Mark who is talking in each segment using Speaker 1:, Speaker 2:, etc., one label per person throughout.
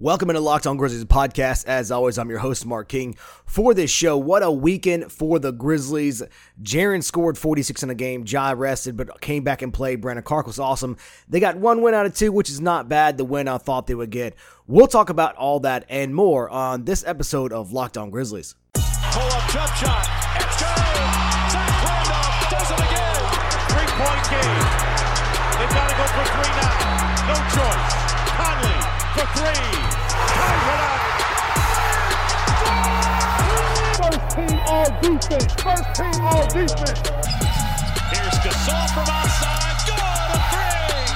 Speaker 1: Welcome into Locked On Grizzlies podcast. As always, I'm your host, Mark King. For this show, what a weekend for the Grizzlies. Jaren scored 46 in a game. Jai rested, but came back and played. Brandon Clarke was awesome. They got one win out of two, which is not bad. The win I thought they would get. We'll talk about all that and more on this episode of Locked On Grizzlies.
Speaker 2: Pull up jump shot. It's good. Zach Randolph does it again. Three point game. They've got to go for three now. No choice. Conley for three.
Speaker 3: First team all defense. First team all defense.
Speaker 2: Here's Gasol from outside. Good. A three.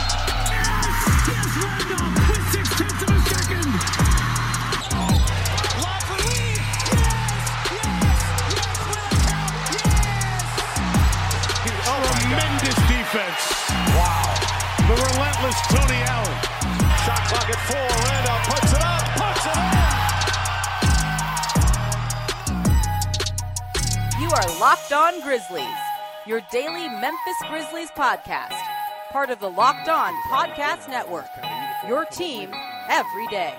Speaker 2: Lob for Lee. Tremendous defense. Wow. The relentless Tony Allen. Shot clock at four. Randolph puts up.
Speaker 4: Are Locked On Grizzlies, your daily Memphis Grizzlies podcast, part of the Locked On Podcast Network. Your team every day.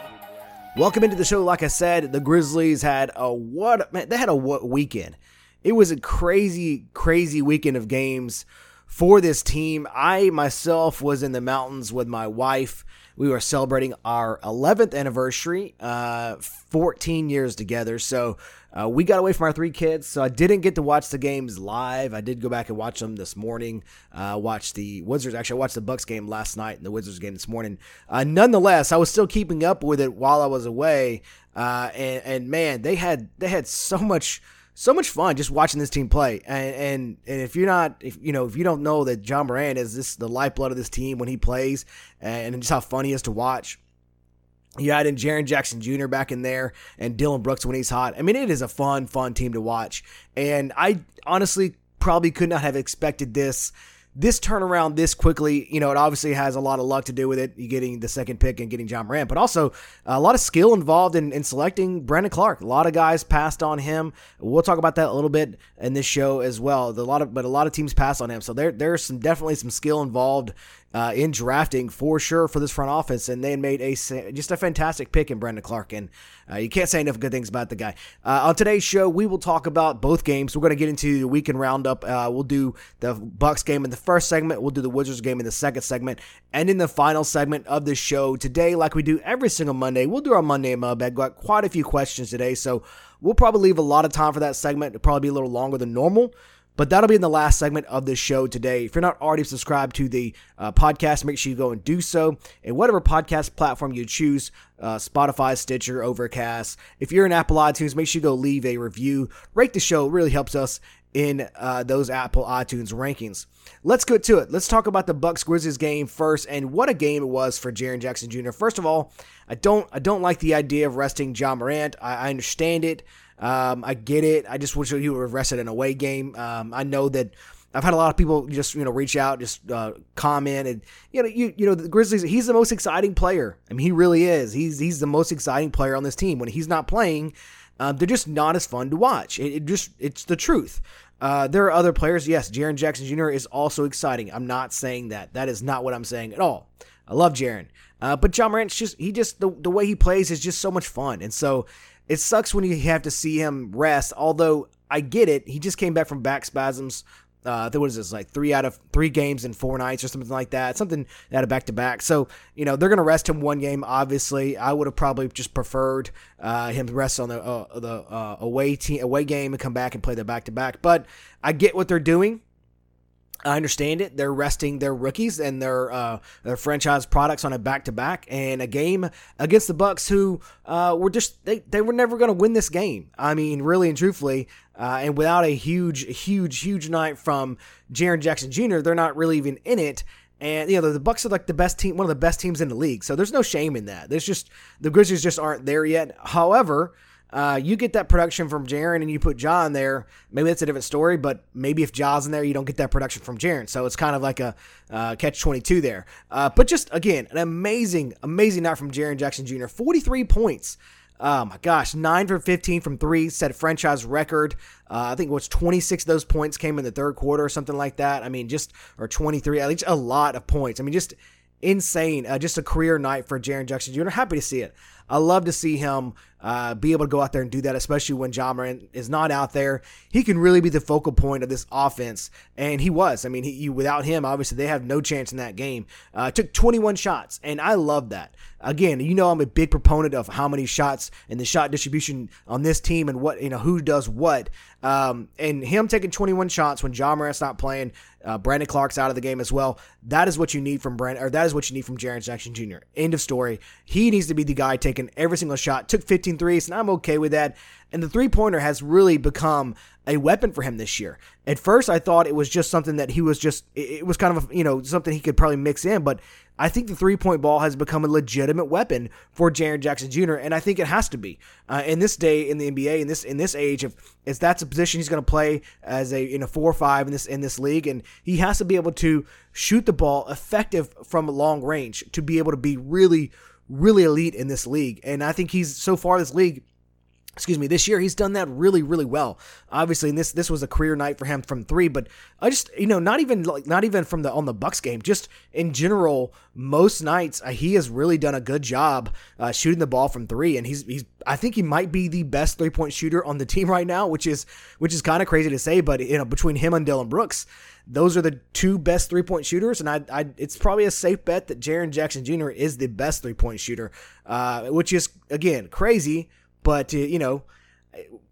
Speaker 1: Welcome into the show. Like I said, the Grizzlies had a what? Man, they had a what weekend. It was a crazy, crazy weekend of games for this team. I myself was in the mountains with my wife. We were celebrating our 11th anniversary, uh, 14 years together. So uh, we got away from our three kids. So I didn't get to watch the games live. I did go back and watch them this morning. Uh, watch the Wizards. Actually, I watched the Bucks game last night and the Wizards game this morning. Uh, nonetheless, I was still keeping up with it while I was away. Uh, and, and man, they had they had so much so much fun just watching this team play. And and, and if you're not, if you know, if you don't know that Ja Morant is this the lifeblood of this team when he plays, and just how fun he is to watch. You add in Jaren Jackson Jr. back in there and Dillon Brooks when he's hot. I mean, it is a fun, fun team to watch. And I honestly probably could not have expected this this turnaround this quickly, you know, it obviously has a lot of luck to do with it, you getting the second pick and getting Ja Morant, but also a lot of skill involved in, in selecting Brandon Clarke. A lot of guys passed on him. We'll talk about that a little bit in this show as well. A lot of, but a lot of teams passed on him, so there there's some definitely some skill involved uh, in drafting for sure for this front office, and they made a just a fantastic pick in Brandon Clarke, and uh, you can't say enough good things about the guy. Uh, on today's show, we will talk about both games. We're going to get into the weekend roundup. Uh, we'll do the Bucks game in the first segment. We'll do the Wizards game in the second segment, and in the final segment of the show today, like we do every single Monday, we'll do our Monday mailbag. Got quite a few questions today, so we'll probably leave a lot of time for that segment. It'll probably be a little longer than normal. But that'll be in the last segment of this show today. If you're not already subscribed to the uh, podcast, make sure you go and do so. And whatever podcast platform you choose, uh, Spotify, Stitcher, Overcast. If you're in Apple iTunes, make sure you go leave a review. Rate the show. It really helps us in uh, those Apple iTunes rankings. Let's get to it. Let's talk about the Bucks Grizzlies game first, and what a game it was for Jaren Jackson Jr. First of all, I don't I don't like the idea of resting Ja Morant. I, I understand it. Um, I get it. I just wish he would have rested an away game. Um, I know that I've had a lot of people just you know reach out, just uh, comment, and you know you you know the Grizzlies. He's the most exciting player. I mean, he really is. He's he's the most exciting player on this team. When he's not playing, um, they're just not as fun to watch. It, it just it's the truth. Uh, there are other players. Yes, Jaren Jackson Jr. is also exciting. I'm not saying that. That is not what I'm saying at all. I love Jaren. Uh, but Ja Morant's just he just the, the way he plays is just so much fun. And so it sucks when you have to see him rest. Although I get it, he just came back from back spasms. Uh, was this like three out of three games in four nights or something like that? Something out of back to back. So you know they're gonna rest him one game. Obviously, I would have probably just preferred uh, him rest on the uh, the uh, away team away game and come back and play the back to back. But I get what they're doing. I understand it. They're resting their rookies and their uh, their franchise products on a back to back and a game against the Bucks, who uh, were just they, they were never going to win this game. I mean, really and truthfully, uh, and without a huge, huge, huge night from Jaren Jackson Jr., they're not really even in it. And you know the Bucks are like the best team, one of the best teams in the league. So there's no shame in that. There's just the Grizzlies just aren't there yet. However. Uh, you get that production from Jaren and you put Ja in there, maybe that's a different story, but maybe if Ja's in there, you don't get that production from Jaren. So it's kind of like a uh, catch 22 there. Uh, but just, again, an amazing, amazing night from Jaren Jackson Jr. 43 points. Oh my gosh, 9 for 15 from three, set franchise record. Uh, I think was 26 of those points came in the third quarter or something like that. I mean, just, or 23, at least a lot of points. I mean, just insane. Uh, just a career night for Jaren Jackson Jr. Happy to see it. I love to see him uh, be able to go out there and do that, especially when Ja Morant is not out there. He can really be the focal point of this offense, and he was. I mean, he, without him, obviously they have no chance in that game. Uh, took 21 shots, and I love that. Again, you know I'm a big proponent of how many shots and the shot distribution on this team and what you know who does what. Um, and him taking 21 shots when Ja Morant's not playing, uh, Brandon Clarke's out of the game as well. That is what you need from Brandon, or that is what you need from Jaren Jackson Jr. End of story. He needs to be the guy taking every single shot. Took 15 threes, and I'm okay with that. And the three pointer has really become a weapon for him this year. At first, I thought it was just something that he was just, it was kind of, a, you know, something he could probably mix in, but I think the three point ball has become a legitimate weapon for Jaren Jackson Jr. and I think it has to be uh, in this day in the NBA in this in this age of if that's a position he's going to play as a in a four or five in this in this league and he has to be able to shoot the ball effective from long range to be able to be really really elite in this league. And I think he's so far this league excuse me this year he's done that really really well obviously this this was a career night for him from three but i just you know not even like not even from the on the bucks game just in general most nights uh, he has really done a good job uh, shooting the ball from three and he's he's i think he might be the best three point shooter on the team right now which is which is kind of crazy to say but you know between him and dillon brooks those are the two best three point shooters, and I, I, it's probably a safe bet that Jaren Jackson Jr. is the best three point shooter, uh, which is again crazy but, uh, you know,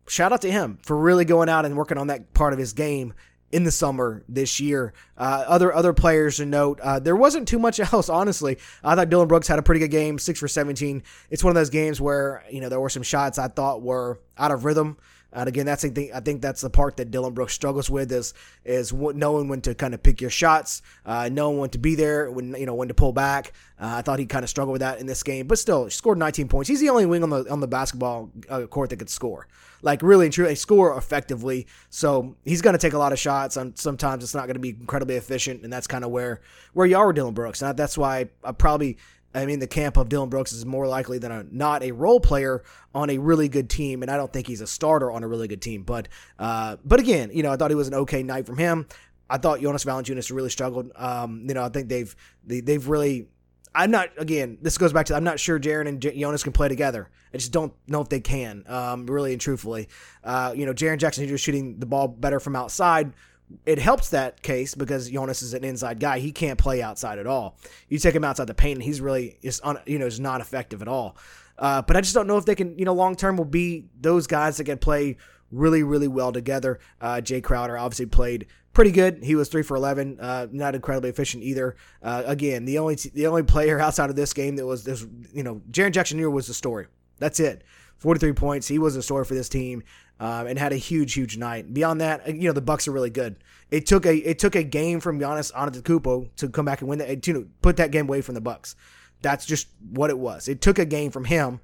Speaker 1: shout out to him for really going out and working on that part of his game in the summer this year. Uh, other other players to note, uh, there wasn't too much else. Honestly, I thought Dillon Brooks had a pretty good game, six for seventeen. It's one of those games where you know there were some shots I thought were out of rhythm. And again, that's the. I think that's the part that Dillon Brooks struggles with is is knowing when to kind of pick your shots, uh, knowing when to be there, when you know when to pull back. Uh, I thought he kind of struggled with that in this game, but still scored 19 points. He's the only wing on the on the basketball uh, court that could score, like really and truly score effectively. So he's going to take a lot of shots, and sometimes it's not going to be incredibly efficient, and that's kind of where where you are with Dillon Brooks. And that's why I probably I mean, the camp of Dillon Brooks is more likely than a, not a role player on a really good team, and I don't think he's a starter on a really good team. But, uh, but again, you know, I thought it was an okay night from him. I thought Jonas Valanciunas really struggled. Um, you know, I think they've they, have they have really. I'm not again. This goes back to I'm not sure Jaren and J- Jonas can play together. I just don't know if they can. Um, really and truthfully, uh, you know, Jaren Jackson just shooting the ball better from outside it helps that case because Jonas is an inside guy. He can't play outside at all. You take him outside the paint, and he's really is un, you know is not effective at all. Uh, but I just don't know if they can you know long term will be those guys that can play really really well together. Uh, Jae Crowder obviously played pretty good. He was three for eleven, uh, not incredibly efficient either. Uh, again, the only the only player outside of this game that was this you know Jaren Jackson Jr. was the story. That's it. 43 points. He was a story for this team um, and had a huge, huge night. Beyond that, uh, you know, the Bucks are really good. It took a it took a game from Giannis Antetokounmpo to come back and win that to put that game away from the Bucks. That's just what it was. It took a game from him,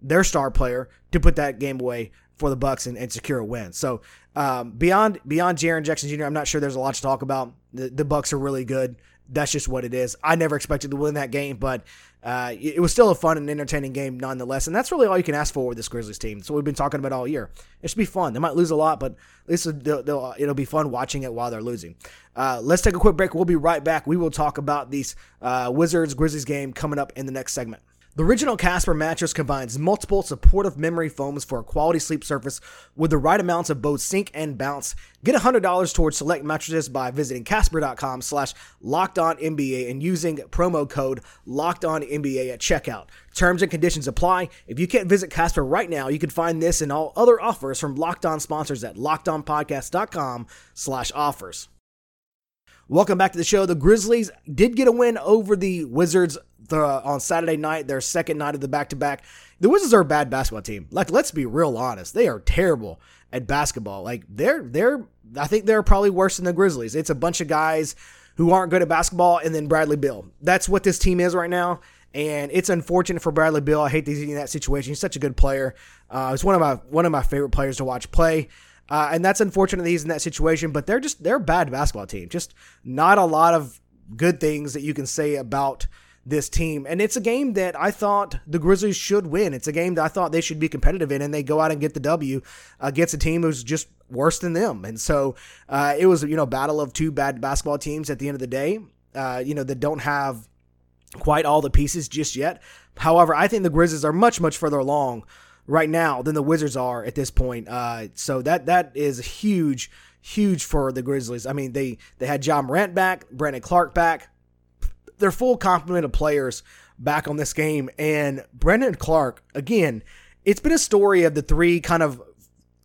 Speaker 1: their star player, to put that game away for the Bucks and, and secure a win. So um, beyond beyond Jaren Jackson Jr., I'm not sure there's a lot to talk about. The, the Bucks are really good that's just what it is. I never expected to win that game, but uh, it was still a fun and entertaining game nonetheless. And that's really all you can ask for with this Grizzlies team. So we've been talking about all year. It should be fun. They might lose a lot, but at least they'll, they'll, it'll be fun watching it while they're losing. Uh, let's take a quick break. We'll be right back. We will talk about these uh, Wizards Grizzlies game coming up in the next segment. The original Casper mattress combines multiple supportive memory foams for a quality sleep surface with the right amounts of both sink and bounce. Get $100 towards select mattresses by visiting casper.com slash NBA and using promo code locked on NBA at checkout. Terms and conditions apply. If you can't visit Casper right now, you can find this and all other offers from Locked On sponsors at lockedonpodcast.com slash offers. Welcome back to the show. The Grizzlies did get a win over the Wizards the, on Saturday night, their second night of the back to back. The Wizards are a bad basketball team. Like, let's be real honest. They are terrible at basketball. Like, they're, they're, I think they're probably worse than the Grizzlies. It's a bunch of guys who aren't good at basketball and then Bradley Beal. That's what this team is right now. And it's unfortunate for Bradley Beal. I hate that he's in that situation. He's such a good player. Uh, he's one of my one of my favorite players to watch play. Uh, and that's unfortunate that he's in that situation, but they're just, they're a bad basketball team. Just not a lot of good things that you can say about this team. And it's a game that I thought the Grizzlies should win. It's a game that I thought they should be competitive in, and they go out and get the W against a team who's just worse than them. And so uh, it was, you know, battle of two bad basketball teams at the end of the day, uh, you know, that don't have quite all the pieces just yet. However, I think the Grizzlies are much, much further along right now than the Wizards are at this point. Uh, so that that is huge, huge for the Grizzlies. I mean, they they had Ja Morant back, Brandon Clarke back. Their full complement of players back on this game, and Brandon Clarke again. It's been a story of the three kind of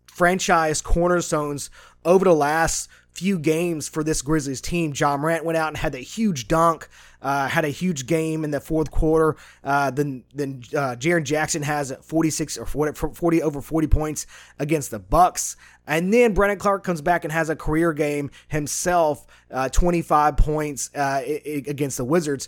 Speaker 1: franchise cornerstones over the last few games for this Grizzlies team. Ja Morant went out and had that huge dunk, uh, had a huge game in the fourth quarter. Uh, then then uh, Jaren Jackson has 46 or 40 over 40 points against the Bucks. And then Brandon Clarke comes back and has a career game himself, uh, 25 points uh, against the Wizards.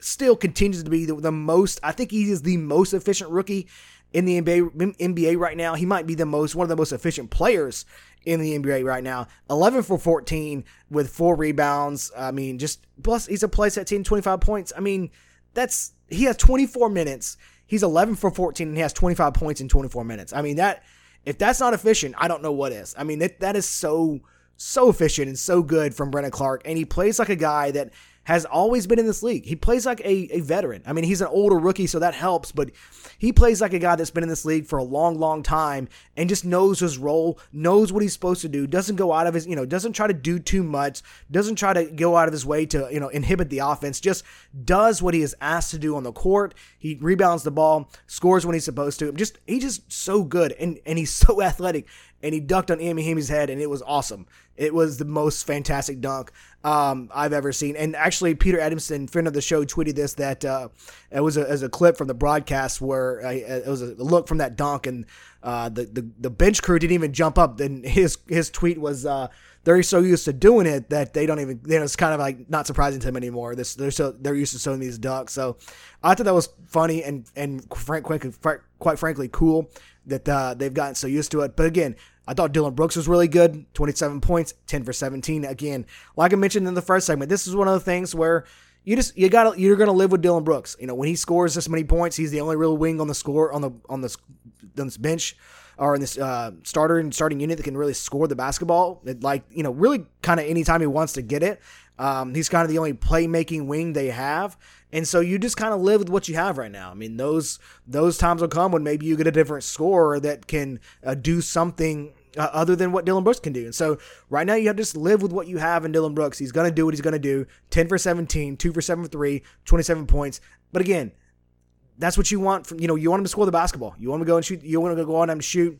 Speaker 1: Still continues to be the, the most, I think he is the most efficient rookie in the NBA, NBA right now. He might be the most one of the most efficient players in the NBA right now. 11 for 14 with four rebounds. I mean, just plus he's a place at team 25 points. I mean, that's he has 24 minutes. He's 11 for 14 and he has 25 points in 24 minutes. I mean, that if that's not efficient, I don't know what is. I mean, that, that is so so efficient and so good from Brandon Clarke and he plays like a guy that has always been in this league. He plays like a, a veteran. I mean, he's an older rookie, so that helps, but he plays like a guy that's been in this league for a long, long time and just knows his role, knows what he's supposed to do, doesn't go out of his, you know, doesn't try to do too much, doesn't try to go out of his way to, you know, inhibit the offense, just does what he is asked to do on the court. He rebounds the ball, scores when he's supposed to. Just he's just so good and and he's so athletic and he ducked on Ian Mahinmi's head, and it was awesome. It was the most fantastic dunk um, I've ever seen. And actually, Peter Adamson, friend of the show, tweeted this that uh, it was a, as a clip from the broadcast where uh, it was a look from that dunk, and uh, the, the the bench crew didn't even jump up. Then his his tweet was. They're so used to doing it that they don't even. You know, it's kind of like not surprising to them anymore. This they're so they're used to showing these ducks. So I thought that was funny and and frank, quite, quite frankly cool that uh, they've gotten so used to it. But again, I thought Dillon Brooks was really good 27 points, 10 for 17. Again, like I mentioned in the first segment, this is one of the things where you just you got you're going to live with Dillon Brooks. You know, when he scores this many points, he's the only real wing on the score on the on this on this bench or in this uh, starter and starting unit that can really score the basketball. It, like you know, really kind of anytime he wants to get it. Um, he's kind of the only playmaking wing they have. And so you just kind of live with what you have right now. I mean, those those times will come when maybe you get a different score that can uh, do something uh, other than what Dillon Brooks can do. And so right now you have to just live with what you have in Dillon Brooks. He's going to do what he's going to do. 10 for 17, 2 for 7 for 3, 27 points. But again, that's what you want from, you know, you want him to score the basketball. You want him to go and shoot, you want him to go on and shoot.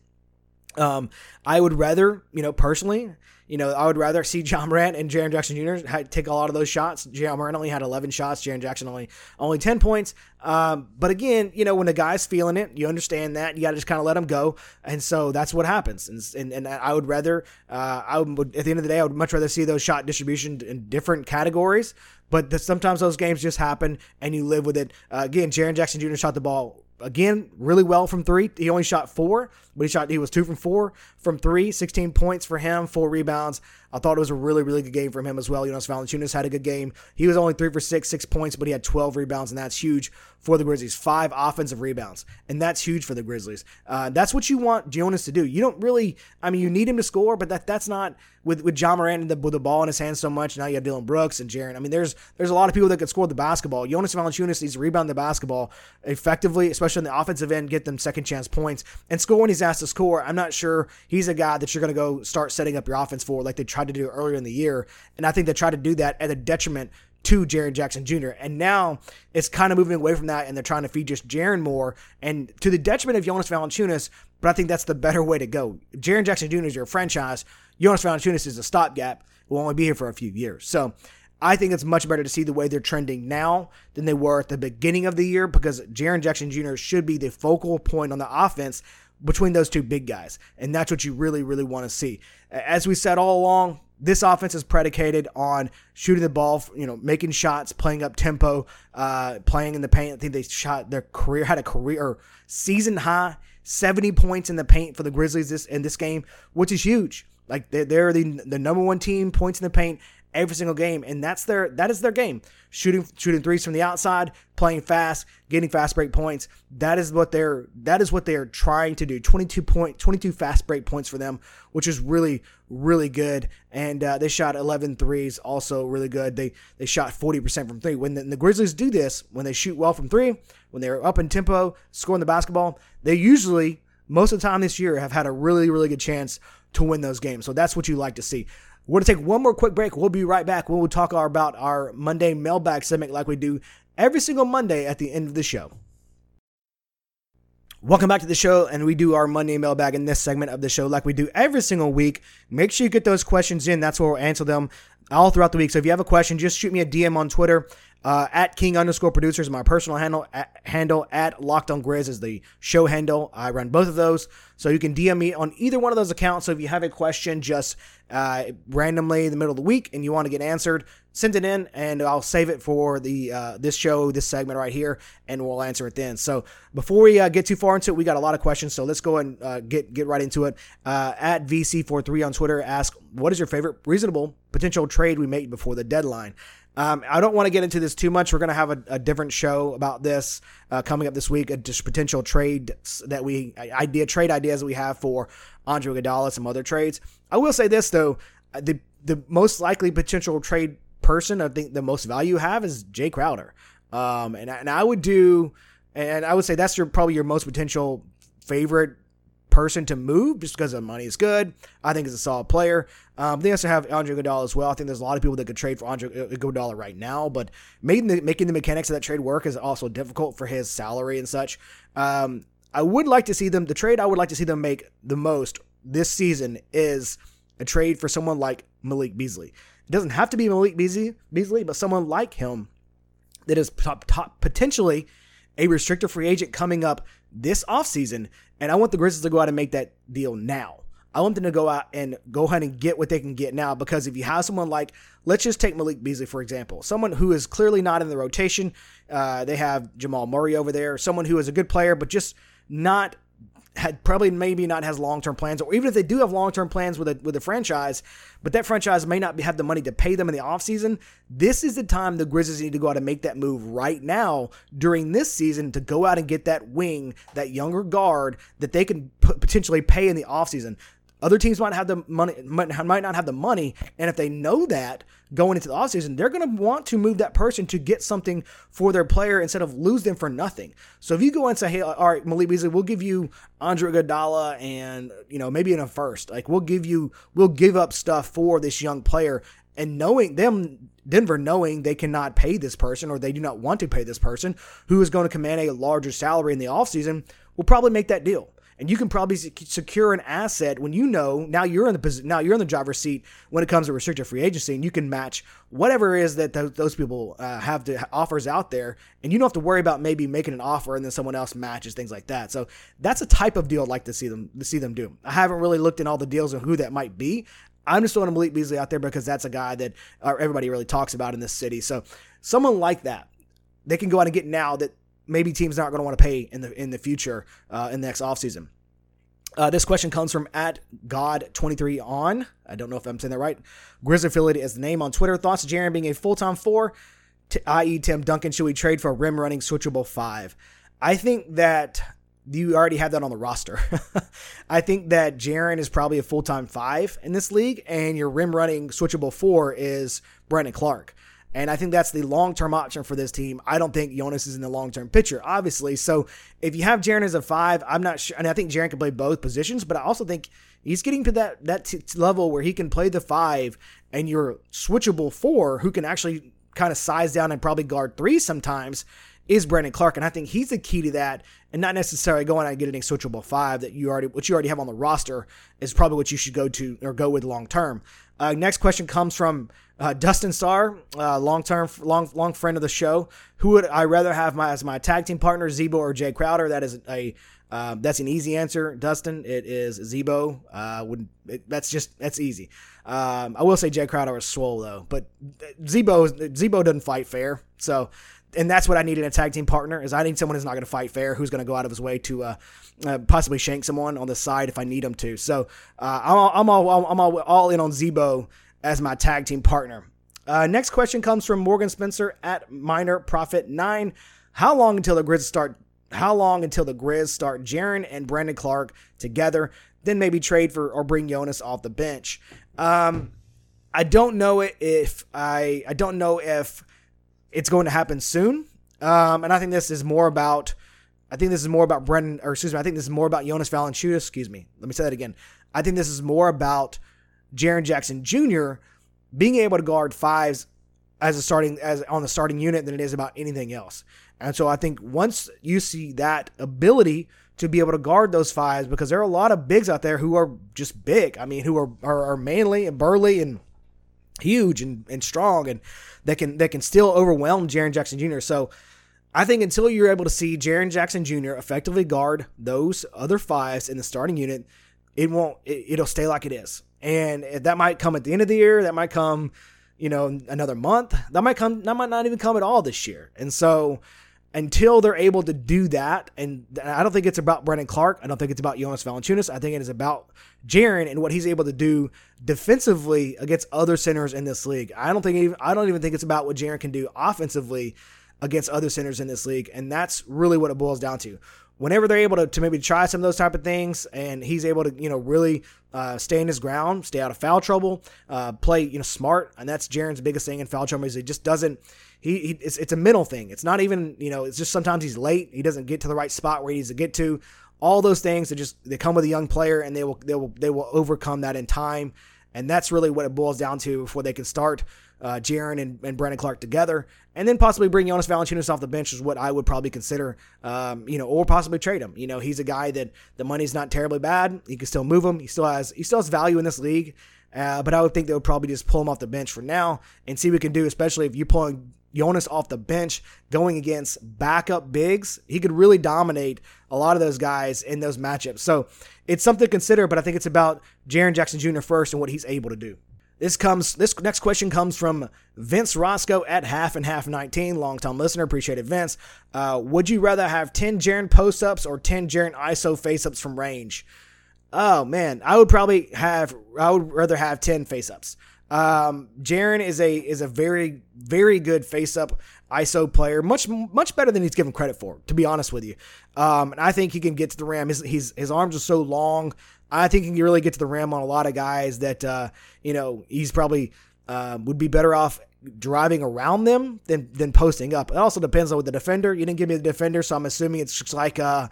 Speaker 1: Um, I would rather, you know, personally, you know, I would rather see Ja Morant and Jaren Jackson Jr. take a lot of those shots. Ja Morant only had 11 shots. Jaren Jackson only only 10 points. Um, but again, you know, when the guy's feeling it, you understand that you got to just kind of let him go, and so that's what happens. And and, and I would rather, uh, I would at the end of the day, I would much rather see those shot distribution in different categories. But the, sometimes those games just happen, and you live with it. Uh, again, Jaren Jackson Jr. shot the ball again really well from three. He only shot four, but he shot he was two from four from three. 16 points for him, four rebounds. I thought it was a really, really good game from him as well. Jonas Valanciunas had a good game. He was only three for six, six points, but he had 12 rebounds, and that's huge for the Grizzlies. Five offensive rebounds, and that's huge for the Grizzlies. Uh, that's what you want Jonas to do. You don't really, I mean, you need him to score, but that that's not with with Ja Morant the, with the ball in his hands so much. Now you have Dillon Brooks and Jaren. I mean, there's there's a lot of people that could score the basketball. Jonas Valanciunas needs to rebound the basketball effectively, especially on the offensive end, get them second chance points and score when asked to. I'm not sure he's a guy that you're going to go start setting up your offense for like they tried to do earlier in the year. And I think they tried to do that at a detriment to Jaren Jackson Jr. And now it's kind of moving away from that and they're trying to feed just Jaren more and to the detriment of Jonas Valanciunas. But I think that's the better way to go. Jaren Jackson Jr. is your franchise. Jonas Valanciunas is a stopgap. Will only be here for a few years. So I think it's much better to see the way they're trending now than they were at the beginning of the year because Jaren Jackson Jr. should be the focal point on the offense between those two big guys. And that's what you really, really want to see. As we said all along, this offense is predicated on shooting the ball, you know, making shots, playing up tempo, uh, playing in the paint. I think they shot their career, had a career season high 70 points in the paint for the Grizzlies this in this game, which is huge. Like they're, they're the, the number one team points in the paint every single game, and that's their that is their game. Shooting shooting threes from the outside, playing fast, getting fast break points. That is what they're that is what they are trying to do. 22 point 22 fast break points for them, which is really really good. And uh, they shot 11 threes, also really good. They they shot 40% from three. When the, the Grizzlies do this, when they shoot well from three, when they're up in tempo, scoring the basketball, they usually most of the time this year have had a really really good chance to win those games. So that's what you like to see. We're going to take one more quick break. We'll be right back. We'll talk about our Monday mailbag segment like we do every single Monday at the end of the show. Welcome back to the show, and we do our Monday mailbag in this segment of the show like we do every single week. Make sure you get those questions in. That's where we'll answer them all throughout the week. So if you have a question, just shoot me a DM on Twitter. Uh, at King underscore producers, my personal handle at, handle at Locked on Grizz is the show handle. I run both of those, so you can DM me on either one of those accounts. So if you have a question, just uh, randomly in the middle of the week and you want to get answered, send it in, and I'll save it for the uh, this show, this segment right here, and we'll answer it then. So before we uh, get too far into it, we got a lot of questions, so let's go and uh, get get right into it. Uh, at VC43 on Twitter, ask what is your favorite reasonable potential trade we made before the deadline. Um, I don't want to get into this too much. We're going to have a, a, different show about this uh, coming up this week. A potential trade that we idea trade ideas that we have for Andre Iguodala, some other trades. I will say this though, the the most likely potential trade person I think the most value you have is Jae Crowder. Um, and and I would do, and I would say that's your probably your most potential favorite person to move just because the money is good. I think he's a solid player. Um, they also have Andre Iguodala as well. I think there's a lot of people that could trade for Andre Iguodala right now, but making the making the mechanics of that trade work is also difficult for his salary and such. Um, I would like to see them. The trade I would like to see them make the most this season is a trade for someone like Malik Beasley. It doesn't have to be Malik Beasley, Beasley, but someone like him that is top, top potentially a restricted free agent coming up this offseason. And I want the Grizzlies to go out and make that deal now. I want them to go out and go ahead and get what they can get now because if you have someone like, let's just take Malik Beasley, for example, someone who is clearly not in the rotation. Uh, they have Jamal Murray over there, someone who is a good player, but just not had probably maybe not has long term plans, or even if they do have long term plans with a with a franchise, but that franchise may not have the money to pay them in the offseason, this is the time the Grizzlies need to go out and make that move right now during this season to go out and get that wing, that younger guard that they can potentially pay in the offseason. Other teams might have the money, might not have the money, and if they know that going into the offseason, they're going to want to move that person to get something for their player instead of lose them for nothing. So if you go and say, "Hey, all right, Malik Beasley, we'll give you Andre Iguodala and you know maybe in a first, like we'll give you, we'll give up stuff for this young player," and knowing them, Denver knowing they cannot pay this person or they do not want to pay this person who is going to command a larger salary in the offseason, will probably make that deal and you can probably secure an asset when you know now you're in the now you're in the driver's seat when it comes to restricted free agency and you can match whatever it is that th- those people uh, have to offers out there and you don't have to worry about maybe making an offer and then someone else matches things like that. So that's a type of deal I'd like to see them to see them do. I haven't really looked in all the deals and who that might be. I'm just throwing Malik Beasley out there because that's a guy that uh, everybody really talks about in this city. So someone like that they can go out and get now that maybe teams aren't going to want to pay in the in the future uh, in the next offseason. Uh, this question comes from at God23 on. I don't know if I'm saying that right. Grizzly affiliate is the name on Twitter. Thoughts of Jaren being a full time four, t- i.e., Tim Duncan. Should we trade for a rim running switchable five? I think that you already have that on the roster. I think that Jaren is probably a full time five in this league, and your rim running switchable four is Brandon Clarke. And I think that's the long term option for this team. I don't think Jonas is in the long term picture, obviously. So if you have Jaren as a five, I'm not sure. And I think Jaren can play both positions, but I also think he's getting to that that t- level where he can play the five and your switchable four, who can actually kind of size down and probably guard three sometimes, is Brandon Clarke. And I think he's the key to that, and not necessarily going out and getting a switchable five that you already, what you already have on the roster, is probably what you should go to or go with long term. Uh, next question comes from uh, Dustin Starr, uh, long term, long long friend of the show. Who would I rather have my as my tag team partner, Z-Bo or Jae Crowder? That is a uh, that's an easy answer, Dustin. It is Z-Bo. Uh, would that's just that's easy. Um, I will say Jae Crowder is swole though, but Z-Bo Z-Bo doesn't fight fair. So, and that's what I need in a tag team partner is I need someone who's not going to fight fair, who's going to go out of his way to uh, uh, possibly shank someone on the side if I need him to. So uh, I'm, I'm all I'm all, all in on Z-Bo as my tag team partner. Uh, next question comes from Morgan Spencer at Minor Profit Nine. How long until the Grizz start? How long until the Grizz start Jaren and Brandon Clarke together? Then maybe trade for or bring Jonas off the bench. Um, I don't know if I I don't know if it's going to happen soon. Um, and I think this is more about I think this is more about Brendan or excuse me, I think this is more about Jonas Valanciunas, excuse me. Let me say that again. I think this is more about Jaren Jackson Jr. being able to guard fives as a starting as on the starting unit than it is about anything else. And so I think once you see that ability to be able to guard those fives, because there are a lot of bigs out there who are just big. I mean, who are are, are manly and burly and huge and, and strong and that can that can still overwhelm Jaren Jackson Jr. So I think until you're able to see Jaren Jackson Jr. effectively guard those other fives in the starting unit, it won't it, will stay like it is. And that might come at the end of the year, that might come, you know, another month. That might come that might not even come at all this year. And so until they're able to do that, and I don't think it's about Brandon Clarke. I don't think it's about Jonas Valanciunas. I think it is about Jaren and what he's able to do defensively against other centers in this league. I don't think even I don't even think it's about what Jaren can do offensively against other centers in this league, and that's really what it boils down to. Whenever they're able to, to maybe try some of those type of things, and he's able to, you know, really uh, stay in his ground, stay out of foul trouble, uh, play, you know, smart, and that's Jaren's biggest thing in foul trouble is he just doesn't he, he it's, it's a mental thing. It's not even, you know, it's just sometimes he's late. He doesn't get to the right spot where he needs to get to. All those things that just they come with a young player and they will they will they will overcome that in time. And that's really what it boils down to before they can start uh, Jaren and, and Brandon Clarke together, and then possibly bring Jonas Valanciunas off the bench is what I would probably consider, um, you know, or possibly trade him. You know, he's a guy that the money's not terribly bad. You can still move him. He still has he still has value in this league. Uh, but I would think they would probably just pull him off the bench for now and see what we can do, especially if you're pulling Jonas off the bench going against backup bigs, he could really dominate a lot of those guys in those matchups. So it's something to consider, but I think it's about Jaren Jackson Jr. first and what he's able to do. This comes. This next question comes from Vince Roscoe at half and half 19, longtime listener. Appreciate it, Vince. Uh, would you rather have 10 Jaren post ups or 10 Jaren ISO face ups from range? Oh man, I would probably have. I would rather have 10 face ups. Um, Jaren is a is a very very good face up ISO player, much much better than he's given credit for. To be honest with you, um, and I think he can get to the rim. His his, his arms are so long. I think he can really get to the rim on a lot of guys that uh, you know he's probably uh, would be better off driving around them than than posting up. It also depends on the defender. You didn't give me the defender, so I'm assuming it's just like a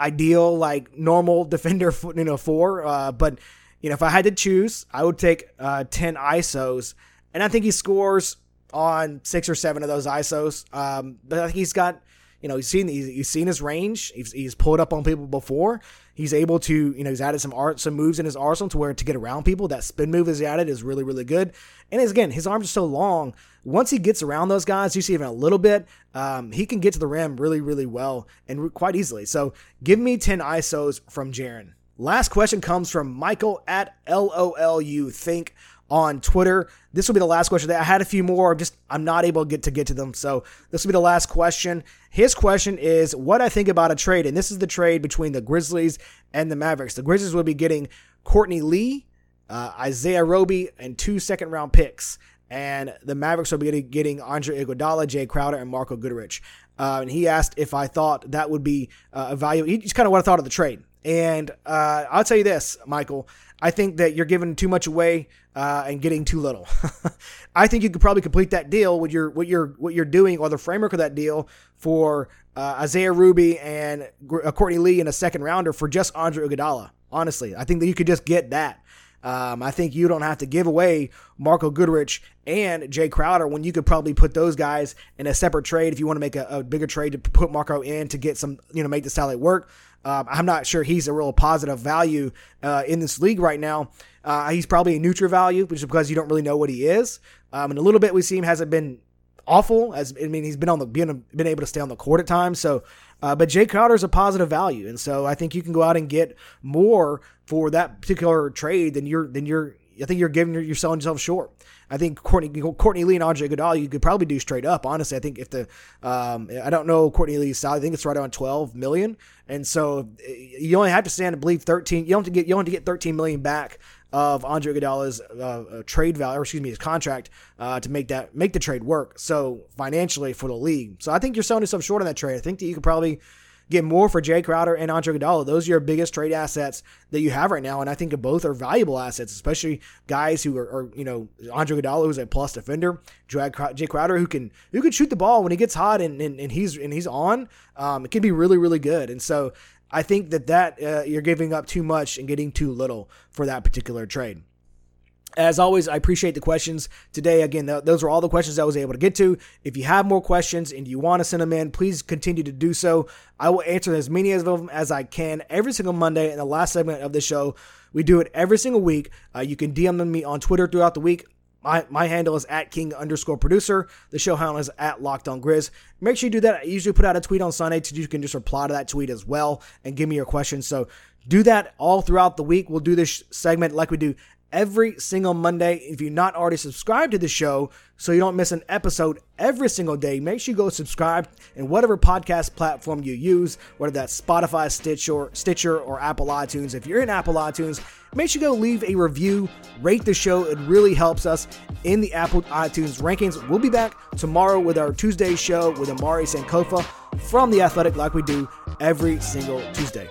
Speaker 1: ideal like normal defender, you know, four. Uh, but you know, if I had to choose, I would take uh, 10 ISOs. And I think he scores on six or seven of those ISOs. Um, but he's got, you know, he's seen he's, he's seen his range. He's, he's pulled up on people before. He's able to, you know, he's added some art, some moves in his arsenal to where to get around people. That spin move is added is really, really good. And again, his arms are so long. Once he gets around those guys, you see even a little bit, um, he can get to the rim really, really well and quite easily. So give me 10 ISOs from Jaren. Last question comes from Michael at LOLU Think on Twitter. This will be the last question. I had a few more, just I'm not able to get to get to them. So this will be the last question. His question is what I think about a trade, and this is the trade between the Grizzlies and the Mavericks. The Grizzlies will be getting Courtney Lee, uh, Isaiah Roby, and two second round picks. And the Mavericks will be getting Andre Iguodala, Jae Crowder, and Marko Guduric. Uh, and he asked if I thought that would be uh, a value. He just kind of what I thought of the trade. And uh, I'll tell you this, Michael. I think that you're giving too much away uh, and getting too little. I think you could probably complete that deal with your what you're what you're doing or the framework of that deal for uh, Isaiah Roby and uh, Courtney Lee in a second rounder for just Andre Iguodala. Honestly, I think that you could just get that. Um, I think you don't have to give away Marko Guduric and Jae Crowder when you could probably put those guys in a separate trade if you want to make a, a bigger trade to put Marko in to get some, you know, make the salary work. Um, I'm not sure he's a real positive value uh, in this league right now. Uh, he's probably a neutral value, which is because you don't really know what he is. Um, and a little bit we see him hasn't been awful. As I mean, he's been on the been, been able to stay on the court at times. So, uh, but Jae Crowder is a positive value, and so I think you can go out and get more for that particular trade than you're than you're I think you're giving you're selling yourself short. I think Courtney Courtney Lee and Andre Iguodala you could probably do straight up. Honestly, I think if the um, I don't know Courtney Lee's salary, I think it's right around 12 million, and so you only have to stand to believe 13. You don't have to get you don't have to get 13 million back of Andre Iguodala's uh, trade value, or excuse me, his contract uh, to make that make the trade work. So financially for the league, so I think you're selling yourself short on that trade. I think that you could probably get more for Jae Crowder and Andre Iguodala. Those are your biggest trade assets that you have right now, and I think both are valuable assets, especially guys who are, are you know, Andre Iguodala who's a plus defender, Jae Crowder who can who can shoot the ball when he gets hot and, and, and he's and he's on. Um, it can be really really good, and so I think that that uh, you're giving up too much and getting too little for that particular trade. As always, I appreciate the questions today. Again, th- those are all the questions I was able to get to. If you have more questions and you want to send them in, please continue to do so. I will answer as many of them as I can every single Monday in the last segment of the show. We do it every single week. Uh, you can DM me on Twitter throughout the week. My, my handle is at king underscore producer. The show handle is at locked on grizz. Make sure you do that. I usually put out a tweet on Sunday so you can just reply to that tweet as well and give me your questions. So do that all throughout the week. We'll do this segment like we do every single Monday. If you're not already subscribed to the show, so you don't miss an episode every single day, make sure you go subscribe in whatever podcast platform you use, whether that's Spotify, Stitcher, Stitcher, or Apple iTunes. If you're in Apple iTunes, make sure you go leave a review, rate the show. It really helps us in the Apple iTunes rankings. We'll be back tomorrow with our Tuesday show with Omari Sankofa from The Athletic, like we do every single Tuesday.